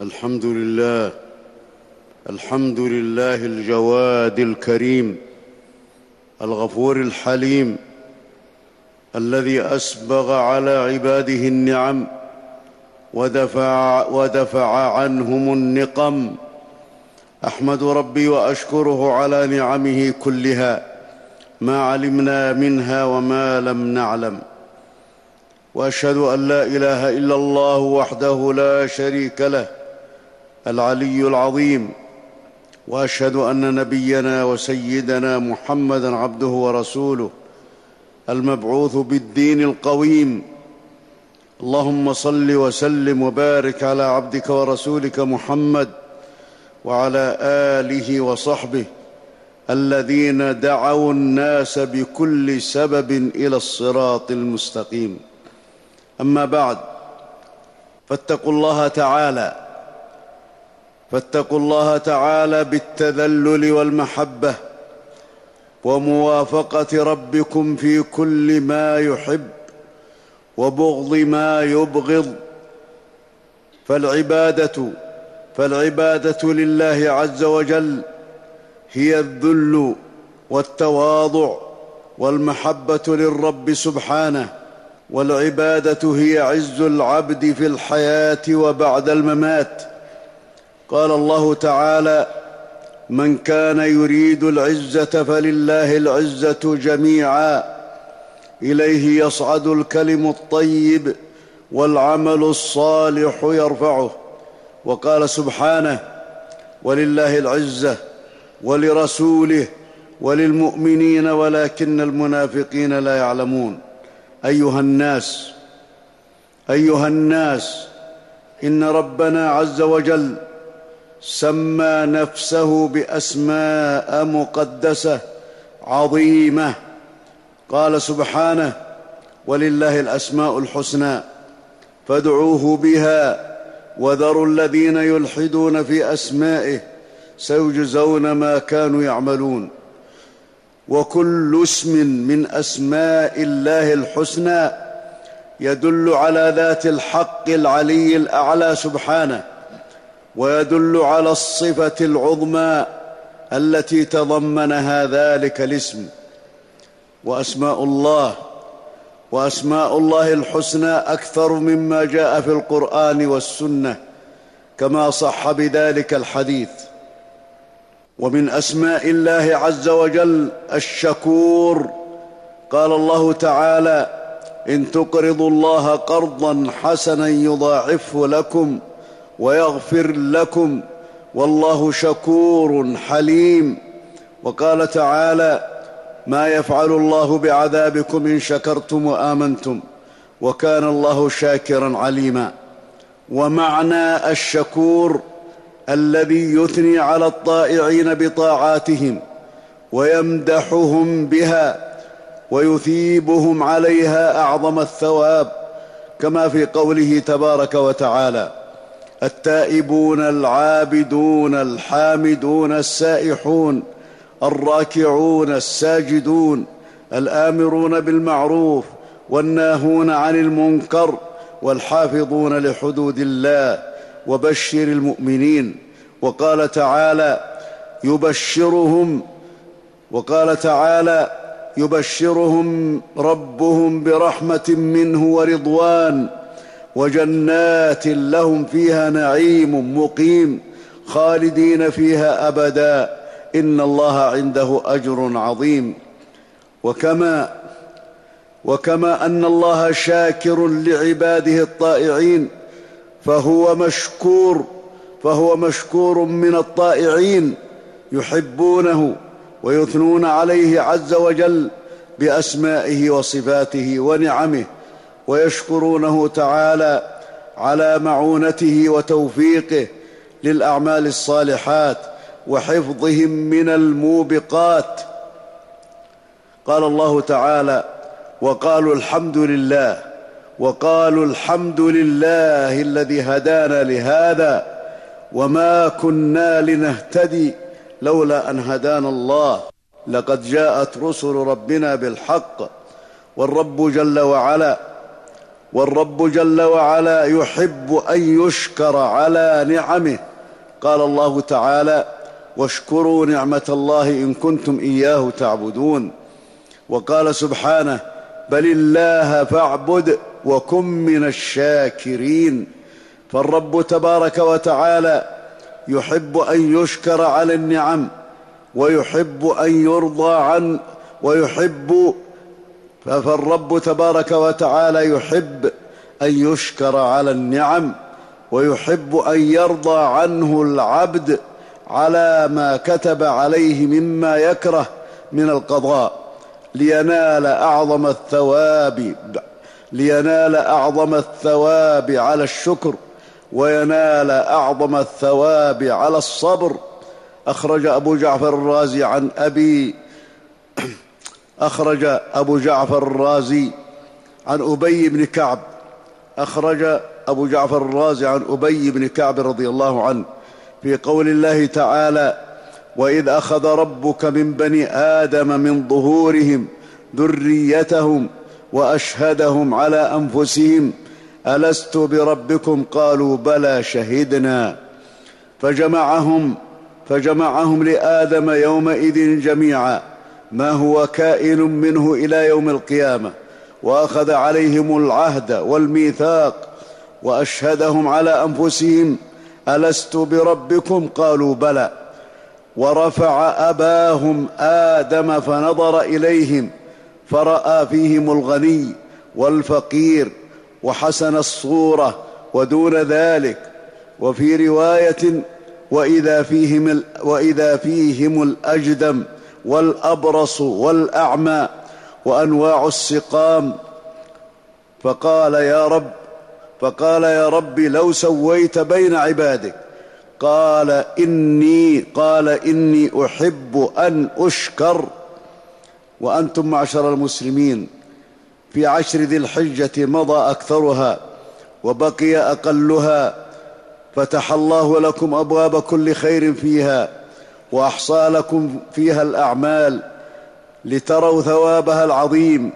الحمد لله الحمد لله الجواد الكريم الغفور الحليم الذي أسبغ على عباده النعم ودفع, ودفع عنهم النقم. أحمد ربي وأشكره على نعمه كلها ما علمنا منها وما لم نعلم. وأشهد أن لا إله إلا الله وحده لا شريك له العلي العظيم وأشهد أن نبينا وسيدنا محمدا عبده ورسوله المبعوث بالدين القويم. اللهم صل وسلم وبارك على عبدك ورسولك محمد وعلى آله وصحبه الذين دعوا الناس بكل سبب إلى الصراط المستقيم. أما بعد فاتقوا الله تعالى. فاتقوا الله تعالى بالتذلل والمحبة وموافقة ربكم في كل ما يحب وبغض ما يبغض. فالعبادة فالعبادة لله عز وجل هي الذل والتواضع والمحبة للرب سبحانه. والعبادة هي عز العبد في الحياة وبعد الممات. قال الله تعالى من كان يريد العزة فلله العزة جميعا إليه يصعد الكلم الطيب والعمل الصالح يرفعه. وقال سبحانه ولله العزة ولرسوله وللمؤمنين ولكن المنافقين لا يعلمون. أيها الناس أيها الناس إن ربنا عز وجل سمى نفسه بأسماء مقدسة عظيمة. قال سبحانه ولله الأسماء الحسنى فادعوه بها وذروا الذين يلحدون في أسمائه سيجزون ما كانوا يعملون. وكل اسم من أسماء الله الحسنى يدل على ذات الحق العلي الأعلى سبحانه. ويدل على الصفة العظمى التي تضمنها ذلك الاسم. وأسماء الله وأسماء الله الحسنى أكثر مما جاء في القرآن والسنة كما صح بذلك الحديث. ومن أسماء الله عز وجل الشكور قال الله تعالى إن تقرضوا الله قرضا حسنا يضاعفه لكم ويغفر لكم والله شكور حليم. وقال تعالى ما يفعل الله بعذابكم إن شكرتم وآمنتم وكان الله شاكرا عليما ومعنى الشكور الذي يثني على الطائعين بطاعاتهم ويمدحهم بها ويثيبهم عليها أعظم الثواب كما في قوله تبارك وتعالى التائبون العابدون الحامدون السائحون الراكعون الساجدون الآمرون بالمعروف والناهون عن المنكر والحافظون لحدود الله وبشر المؤمنين وقال تعالى يبشرهم وقال تعالى يبشرهم ربهم برحمة منه ورضوان وجنات لهم فيها نعيم مقيم خالدين فيها أبدا. إن الله عنده أجر عظيم. وكما وكما أن الله شاكر لعباده الطائعين فهو مشكور فهو مشكور من الطائعين يحبونه ويثنون عليه عز وجل بأسمائه وصفاته ونعمه. ويشكرونه تعالى على معونته وتوفيقه للأعمال الصالحات وحفظهم من الموبقات. قال الله تعالى وقالوا الحمد لله وقالوا الحمد لله الذي هدانا لهذا وما كنا لنهتدي لولا أن هدانا الله. لقد جاءت رسل ربنا بالحق والرب جل وعلا والرب جل وعلا يحب أن يشكر على نعمه. قال الله تعالى واشكروا نعمة الله إن كنتم إياه تعبدون وقال سبحانه بل الله فاعبد وكن من الشاكرين فالرب تبارك وتعالى يحب أن يشكر على النعم ويحب أن يرضى عن ويحب فالرب تبارك وتعالى يحب أن يشكر على النعم ويحب أن يرضى عنه العبد على ما كتب عليه مما يكره من القضاء. لينال أعظم الثواب لينال أعظم الثواب على الشكر وينال أعظم الثواب على الصبر. أخرج أبو جعفر الرازي عن أبي أخرج أبو جعفر الرازي عن أبي بن كعب. أخرج أبو جعفر الرازي عن أبي بن كعب رضي الله عنه في قول الله تعالى وإذ أخذ ربك من بني آدم من ظهورهم ذريتهم وأشهدهم على أنفسهم ألست بربكم؟ قالوا بلى شهدنا. فجمعهم فجمعهم لآدم يومئذ جميعا. ما هو كائن منه إلى يوم القيامة وأخذ عليهم العهد والميثاق وأشهدهم على أنفسهم ألست بربكم؟ قالوا بلى. ورفع أباهم آدم فنظر إليهم فرأى فيهم الغني والفقير وحسن الصورة ودون ذلك. وفي رواية وإذا فيهم, وإذا فيهم الأجدم والأبرص والأعمى وأنواع السقام. فقال يا رب فقال يا رب لو سويت بين عبادك. قال إني قال إني أحب أن أشكر. وأنتم معشر المسلمين في عشر ذي الحجة مضى أكثرها وبقي أقلها. فتح الله لكم أبواب كل خير فيها. وأحصى لكم فيها الأعمال لتروا ثوابها العظيم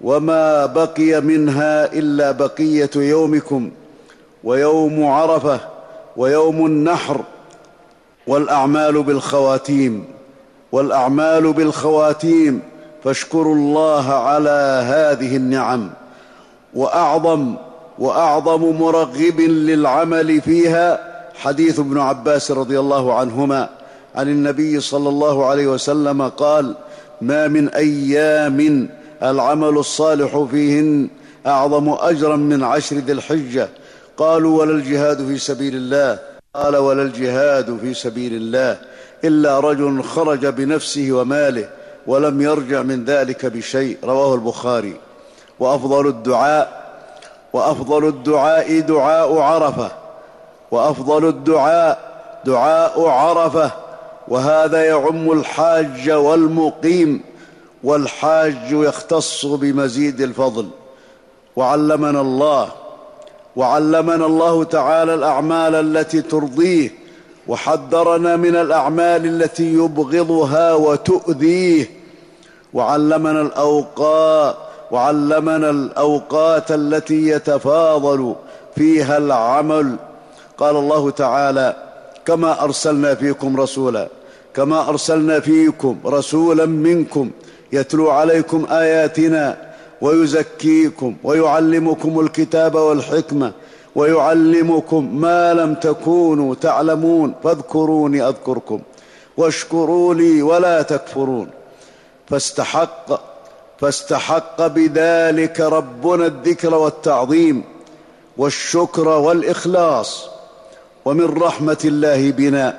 وما بقي منها إلا بقية يومكم ويوم عرفة ويوم النحر والأعمال بالخواتيم والأعمال بالخواتيم فاشكروا الله على هذه النعم وأعظم وأعظم مرغب للعمل فيها حديث ابن عباس رضي الله عنهما عن النبي صلى الله عليه وسلم قال ما من أيام العمل الصالح فيهن أعظم أجرا من عشر ذي الحجة. قالوا ولا الجهاد في سبيل الله. قال ولا الجهاد في سبيل الله إلا رجل خرج بنفسه وماله ولم يرجع من ذلك بشيء. رواه البخاري. وأفضل الدعاء وأفضل الدعاء دعاء عرفة. وأفضل الدعاء دعاء عرفة. وهذا يعم الحاج والمقيم والحاج يختص بمزيد الفضل. وعلمنا الله وعلمنا الله تعالى الأعمال التي ترضيه وحذرنا من الأعمال التي يبغضها وتؤذيه. وعلمنا الاوقات وعلمنا الأوقات التي يتفاضل فيها العمل. قال الله تعالى كما أرسلنا فيكم رسولا كما أرسلنا فيكم رسولا منكم يتلو عليكم آياتنا ويزكيكم ويعلمكم الكتاب والحكمة ويعلمكم ما لم تكونوا تعلمون فاذكروني أذكركم واشكروا لي ولا تكفرون فاستحق فاستحق بذلك ربنا الذكر والتعظيم والشكر والإخلاص ومن رحمة الله بنا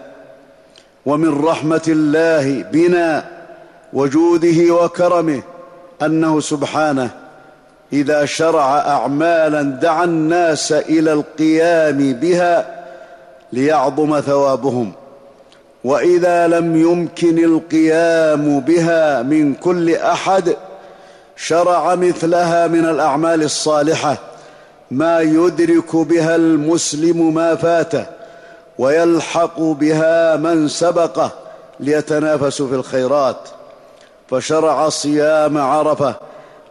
ومن رحمة الله بنا وجوده وكرمه أنه سبحانه إذا شرع أعمالا دعا الناس إلى القيام بها ليعظم ثوابهم. وإذا لم يمكن القيام بها من كل أحد شرع مثلها من الأعمال الصالحة. ما يدرك بها المسلم ما فاته. ويلحق بها من سبقه ليتنافسوا في الخيرات فشرع صيام عرفة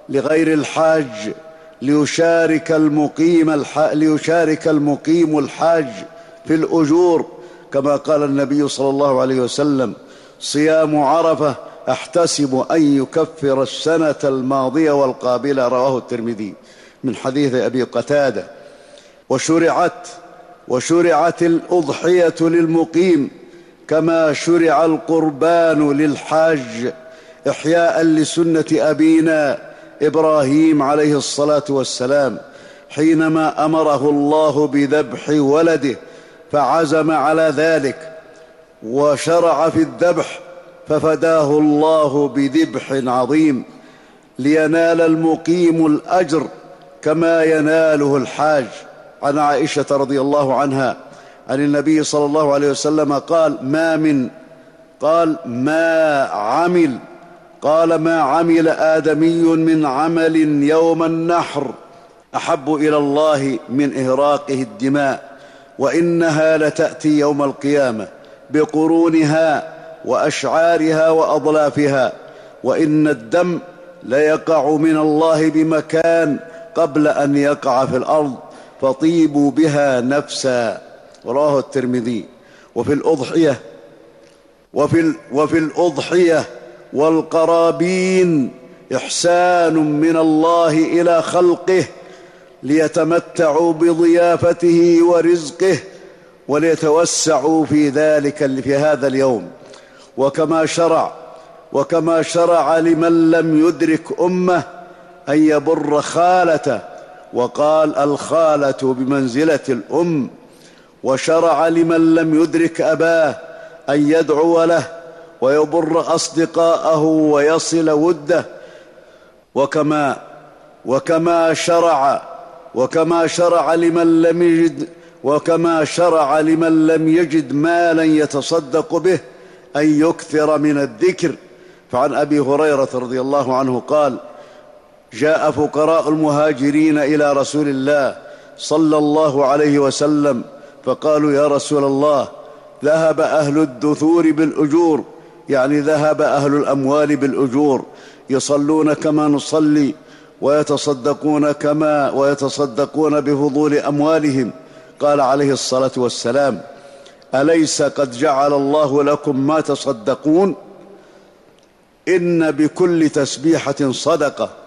لغير الحاج ليشارك المقيم الح... ليشارك المقيم الحاج في الأجور كما قال النبي صلى الله عليه وسلم صيام عرفة أحتسب أن يكفر السنة الماضية والقابلة رواه الترمذي من حديث أبي قتادة. وشرعت وشرعت الأضحية للمقيم كما شرع القربان للحاج إحياء لسنة أبينا إبراهيم عليه الصلاة والسلام. حينما أمره الله بذبح ولده فعزم على ذلك وشرع في الذبح ففداه الله بذبح عظيم لينال المقيم الأجر كما يناله الحاج. عن عائشة رضي الله عنها عن النبي صلى الله عليه وسلم قال ما من قال ما عمل قال ما عمل آدمي من عمل يوم النحر أحب إلى الله من إهراقه الدماء وإنها لتأتي يوم القيامة بقرونها وأشعارها وأضلافها وإن الدم ليقع من الله بمكان قبل أن يقع في الأرض فطيبوا بها نفسا. رواه الترمذي. وفي الأضحية وفي, وفي الأضحية والقرابين إحسان من الله إلى خلقه ليتمتعوا بضيافته ورزقه وليتوسعوا في ذلك في هذا اليوم. وكما شرع وكما شرع لمن لم يدرك أمه أن يبر خالته وقال الخالة بمنزلة الأم وشرع لمن لم يدرك أباه أن يدعو له ويبر أصدقاءه ويصل وده وكما وكما شرع وكما شرع لمن لم يجد وكما شرع لمن لم يجد مالا يتصدق به أن يكثر من الذكر. فعن أبي هريرة رضي الله عنه قال جاء فقراء المهاجرين إلى رسول الله صلى الله عليه وسلم فقالوا يا رسول الله ذهب أهل الدثور بالأجور يعني ذهب أهل الأموال بالأجور يصلون كما نصلي ويتصدقون كما ويتصدقون بفضول أموالهم. قال عليه الصلاة والسلام أليس قد جعل الله لكم ما تصدقون؟ إن بكل تسبيحة صدقة.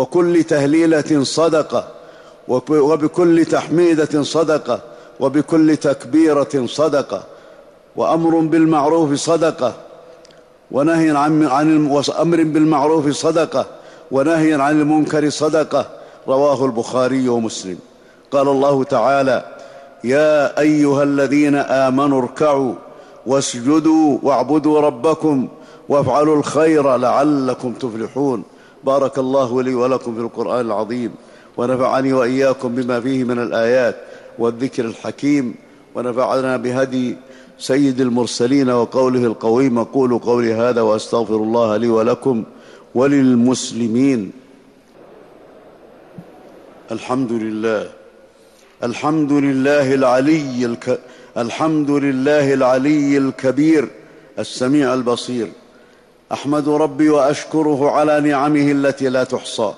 وكل تهليلة صدقة وبكل تحميدة صدقة وبكل تكبيرة صدقة وأمر بالمعروف صدقة ونهي عن عن أمر بالمعروف صدقة ونهي عن المنكر صدقة. رواه البخاري ومسلم. قال الله تعالى يا أيها الذين آمنوا اركعوا واسجدوا واعبدوا ربكم وافعلوا الخير لعلكم تفلحون. بارك الله لي ولكم في القرآن العظيم ونفعني وإياكم بما فيه من الآيات والذكر الحكيم ونفعنا بهدي سيد المرسلين وقوله القويم أقول قولي هذا وأستغفر الله لي ولكم وللمسلمين. الحمد لله الحمد لله العلي الك... الحمد لله العلي الكبير السميع البصير. أحمد ربي وأشكره على نعمه التي لا تحصى.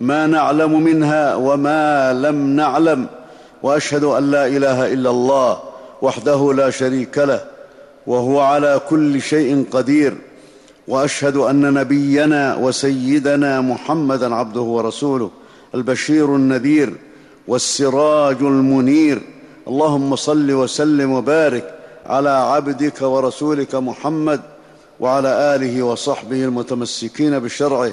ما نعلم منها وما لم نعلم. وأشهد أن لا إله إلا الله وحده لا شريك له وهو على كل شيء قدير. وأشهد أن نبينا وسيدنا محمدا عبده ورسوله البشير النذير والسراج المنير. اللهم صل وسلم وبارك على عبدك ورسولك محمد وعلى آله وصحبه المتمسكين بشرعه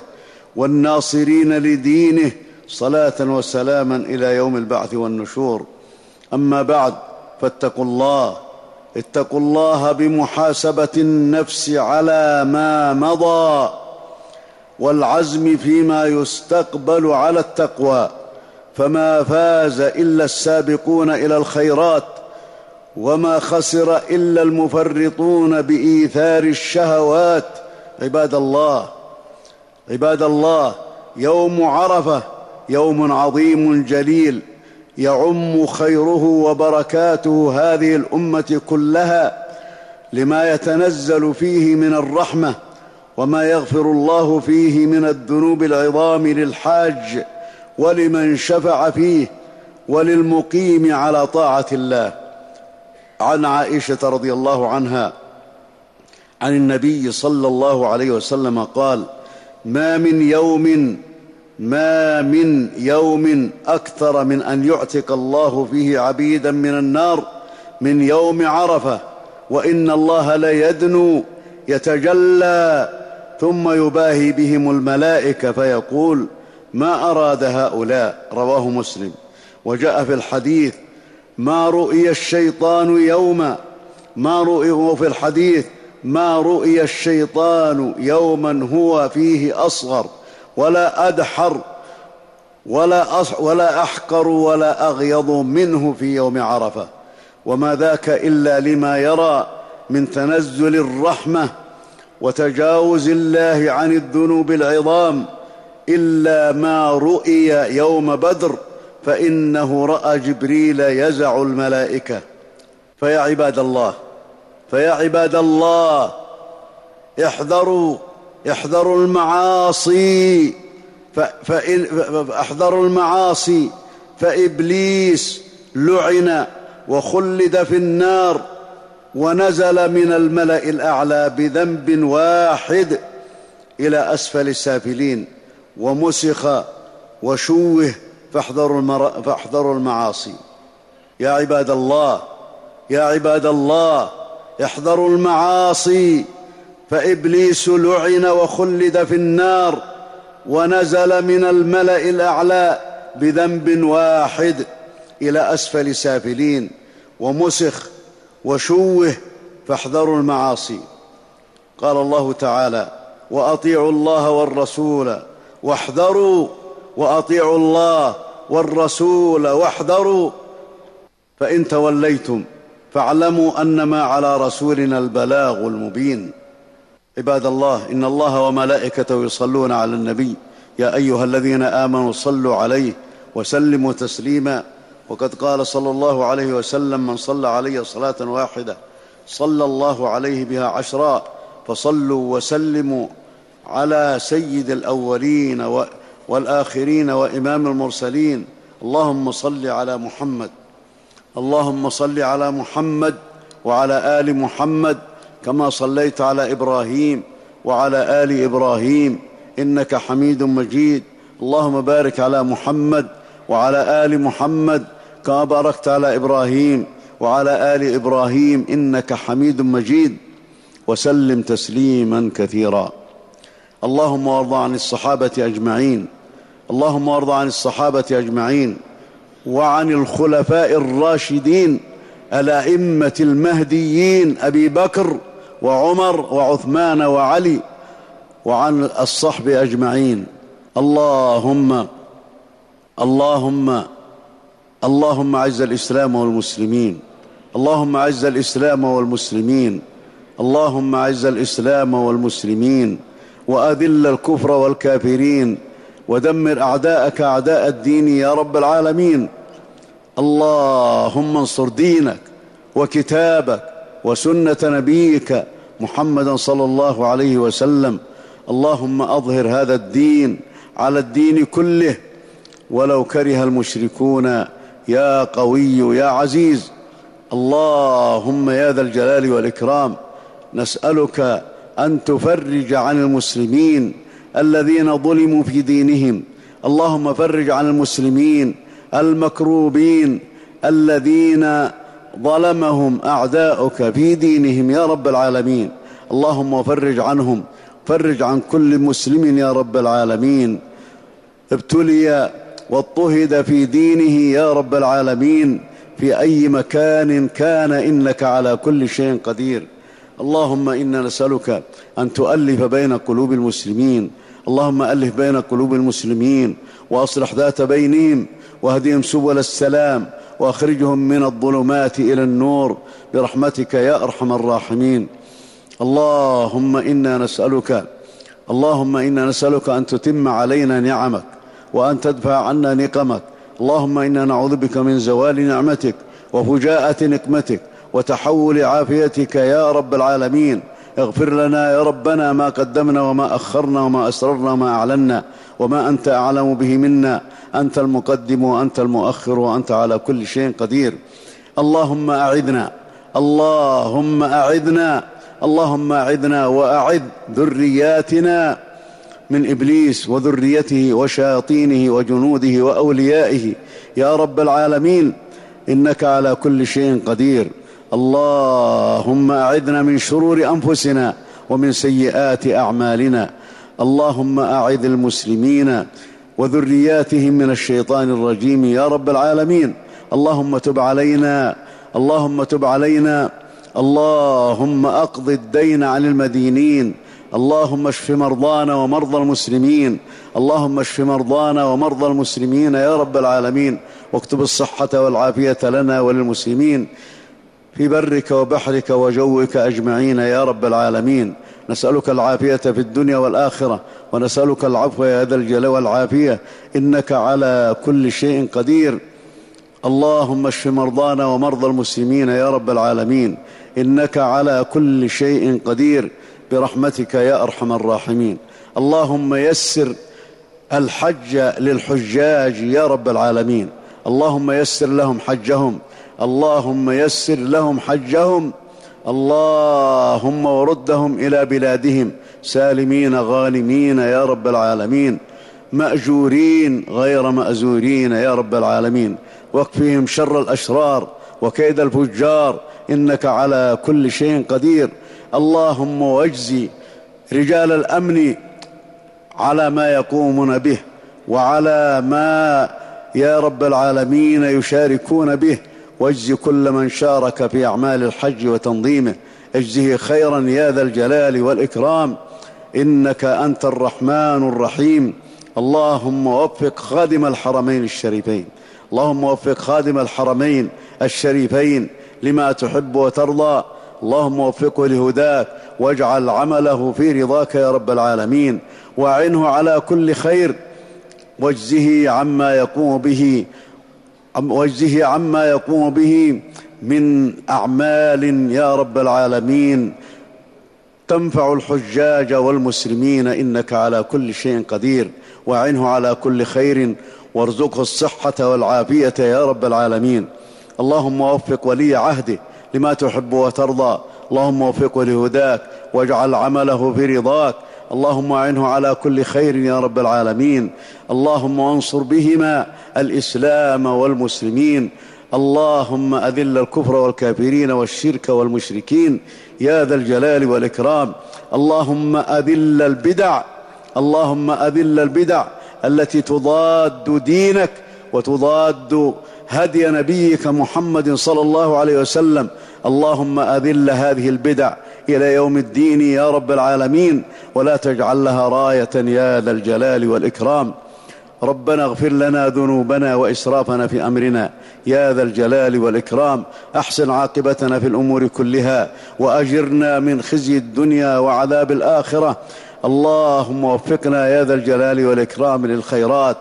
والناصرين لدينه صلاة وسلاما إلى يوم البعث والنشور. أما بعد فاتقوا الله اتقوا الله بمحاسبة النفس على ما مضى والعزم فيما يستقبل على التقوى. فما فاز إلا السابقون إلى الخيرات وما خسر إلا المفرطون بإيثار الشهوات. عباد الله عباد الله يوم عرفة يوم عظيم جليل يعم خيره وبركاته هذه الأمة كلها لما يتنزل فيه من الرحمة وما يغفر الله فيه من الذنوب العظام للحاج ولمن شفع فيه وللمقيم على طاعة الله. عن عائشة رضي الله عنها عن النبي صلى الله عليه وسلم قال ما من يوم ما من يوم أكثر من أن يعتق الله فيه عبيدا من النار من يوم عرفة وإن الله ليدنو يتجلى ثم يباهي بهم الملائكة فيقول ما أراد هؤلاء؟ رواه مسلم. وجاء في الحديث ما رؤي الشيطان يوما ما رؤي في الحديث ما رؤي الشيطان يوما هو فيه أصغر ولا أدحر ولا, أص ولا أحقر ولا اغيض منه في يوم عرفة. وما ذاك إلا لما يرى من تنزل الرحمة وتجاوز الله عن الذنوب العظام إلا ما رؤي يوم بدر. فإنه رأى جبريل يزع الملائكة. فيا عباد الله فيا عباد الله احذروا احذروا المعاصي. فإن احذروا المعاصي. فإبليس لعن وخلد في النار ونزل من الملأ الأعلى بذنب واحد إلى أسفل السافلين. ومسخ وشوه فاحذروا, المر... فاحذروا المعاصي. يا عباد الله يا عباد الله احذروا المعاصي. فإبليس لعن وخلد في النار ونزل من الملأ الأعلى بذنب واحد إلى أسفل سافلين. ومسخ وشوه فاحذروا المعاصي. قال الله تعالى وأطيعوا الله والرسول واحذروا وأطيعوا الله والرسول واحذروا. فإن توليتم فاعلموا أنما على رسولنا البلاغ المبين. عباد الله إن الله وملائكته يصلون على النبي. يا أيها الذين آمنوا صلوا عليه وسلموا تسليما. وقد قال صلى الله عليه وسلم من صلى علي صلاة واحدة صلى الله عليه بها عشرا فصلوا وسلموا على سيد الأولين والآخرين وإمام المرسلين. اللهم صل على محمد. اللهم صل على محمد وعلى آل محمد كما صليت على إبراهيم وعلى آل إبراهيم. إنك حميد مجيد. اللهم بارك على محمد وعلى آل محمد كما باركت على إبراهيم وعلى آل إبراهيم. إنك حميد مجيد. وسلم تسليما كثيرا. اللهم وارض عن الصحابة أجمعين. اللهم وارض عن الصحابة أجمعين وعن الخلفاء الراشدين الأئمة المهديين أبي بكر وعمر وعثمان وعلي وعن الصحب أجمعين. اللهم اللهم اللهم أعز الإسلام والمسلمين. اللهم أعز الإسلام والمسلمين. اللهم أعز الإسلام والمسلمين. وأذل الكفر والكافرين. ودمر أعداءك أعداء الدين يا رب العالمين. اللهم انصر دينك وكتابك وسنة نبيك محمدا صلى الله عليه وسلم. اللهم أظهر هذا الدين على الدين كله. ولو كره المشركون يا قوي يا عزيز. اللهم يا ذا الجلال والإكرام نسألك أن تفرج عن المسلمين الذين ظلموا في دينهم. اللهم فرج عن المسلمين المكروبين الذين ظلمهم أعداؤك في دينهم يا رب العالمين. اللهم فرج عنهم فرج عن كل مسلم يا رب العالمين. ابتلي واضطهد في دينه يا رب العالمين. في أي مكان كان إنك على كل شيء قدير. اللهم إنا نسألك أن تؤلف بين قلوب المسلمين اللهم ألف بين قلوب المسلمين وأصلح ذات بينهم واهدهم سبل السلام وأخرجهم من الظلمات إلى النور برحمتك يا أرحم الراحمين. اللهم إنا نسألك اللهم إنا نسألك أن تتم علينا نعمك وأن تدفع عنا نقمك. اللهم إنا نعوذ بك من زوال نعمتك وفجاءة نقمتك وتحول عافيتك يا رب العالمين. اغفر لنا يا ربنا ما قدمنا وما أخرنا وما أسررنا وما أعلنا وما أنت أعلم به منا. أنت المقدم وأنت المؤخر وأنت على كل شيء قدير. اللهم أعذنا. اللهم أعذنا. اللهم أعذنا وأعذ ذرياتنا من إبليس وذريته وشياطينه وجنوده وأوليائه. يا رب العالمين إنك على كل شيء قدير. اللهم أعذنا من شرور أنفسنا ومن سيئات أعمالنا. اللهم أعذ المسلمين وذرياتهم من الشيطان الرجيم يا رب العالمين. اللهم تب علينا اللهم تب علينا. اللهم أقض الدين عن المدينين. اللهم اشف مرضانا ومرضى المسلمين. اللهم اشف مرضانا ومرضى المسلمين يا رب العالمين. واكتب الصحة والعافية لنا وللمسلمين. في برك وبحرك وجوك أجمعين يا رب العالمين. نسألك العافية في الدنيا والآخرة ونسألك العفو يا ذا الجلال والعافية. إنك على كل شيء قدير. اللهم اشف مرضانا ومرضى المسلمين يا رب العالمين. إنك على كل شيء قدير. برحمتك يا أرحم الراحمين. اللهم يسر الحج للحجاج يا رب العالمين. اللهم يسر لهم حجهم. اللهم يسر لهم حجهم اللهم وردهم إلى بلادهم. سالمين غانمين يا رب العالمين. مأجورين غير مأزورين يا رب العالمين. واكفهم شر الأشرار وكيد الفجار إنك على كل شيء قدير. اللهم واجزي رجال الأمن على ما يقومون به وعلى ما يا رب العالمين يشاركون به. واجز كل من شارك في أعمال الحج وتنظيمه اجزه خيرا يا ذا الجلال والإكرام إنك أنت الرحمن الرحيم اللهم وفق خادم الحرمين الشريفين اللهم وفق خادم الحرمين الشريفين لما تحب وترضى اللهم وفقه لهداك واجعل عمله في رضاك يا رب العالمين واعنه على كل خير واجزه عما يقوم به واجزه عما يقوم به من أعمال يا رب العالمين. تنفع الحجاج والمسلمين إنك على كل شيء قدير وعنه على كل خير وارزقه الصحة والعافية يا رب العالمين. اللهم وفق ولي عهده لما تحب وترضى. اللهم وفقه لهداك واجعل عمله في رضاك. اللهم اعنه على كل خير يا رب العالمين. اللهم انصر بهما الإسلام والمسلمين. اللهم أذل الكفر والكافرين والشرك والمشركين. يا ذا الجلال والإكرام. اللهم أذل البدع. اللهم أذل البدع التي تضاد دينك وتضاد هدي نبيك محمد صلى الله عليه وسلم. اللهم أذل هذه البدع. إلى يوم الدين يا رب العالمين ولا تجعل لها راية يا ذا الجلال والإكرام. ربنا اغفر لنا ذنوبنا وإسرافنا في أمرنا يا ذا الجلال والإكرام. أحسن عاقبتنا في الأمور كلها وأجرنا من خزي الدنيا وعذاب الآخرة. اللهم وفقنا يا ذا الجلال والإكرام للخيرات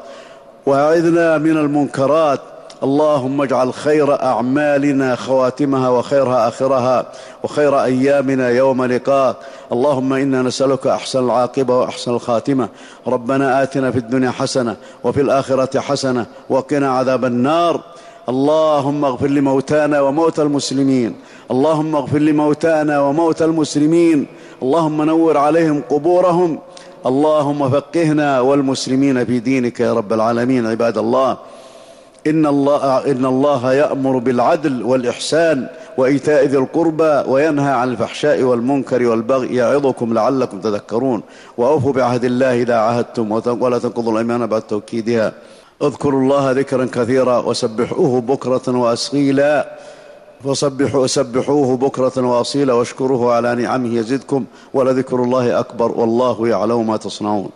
وأعذنا من المنكرات. اللهم اجعل خير أعمالنا خواتمها وخيرها آخرها وخير أيامنا يوم لقاء. اللهم إنا نسألك أحسن العاقبة وأحسن الخاتمة. ربنا آتنا في الدنيا حسنة وفي الآخرة حسنة وقنا عذاب النار. اللهم اغفر لموتانا وموتى المسلمين. اللهم اغفر لموتانا وموتى المسلمين. اللهم نور عليهم قبورهم. اللهم فقهنا والمسلمين في دينك يا رب العالمين عباد الله. إن الله, إن الله يأمر بالعدل والإحسان وإيتاء ذي القربى وينهى عن الفحشاء والمنكر والبغي يعظكم لعلكم تذكرون. وأوفوا بعهد الله إذا عهدتم ولا تنقضوا الأيمان بعد توكيدها. اذكروا الله ذكرا كثيرا وسبحوه بكرة وأصيلا. فسبحوا سبحوه بكرة وأصيلا واشكروه على نعمه يزدكم. ولذكر الله أكبر والله يعلم ما تصنعون.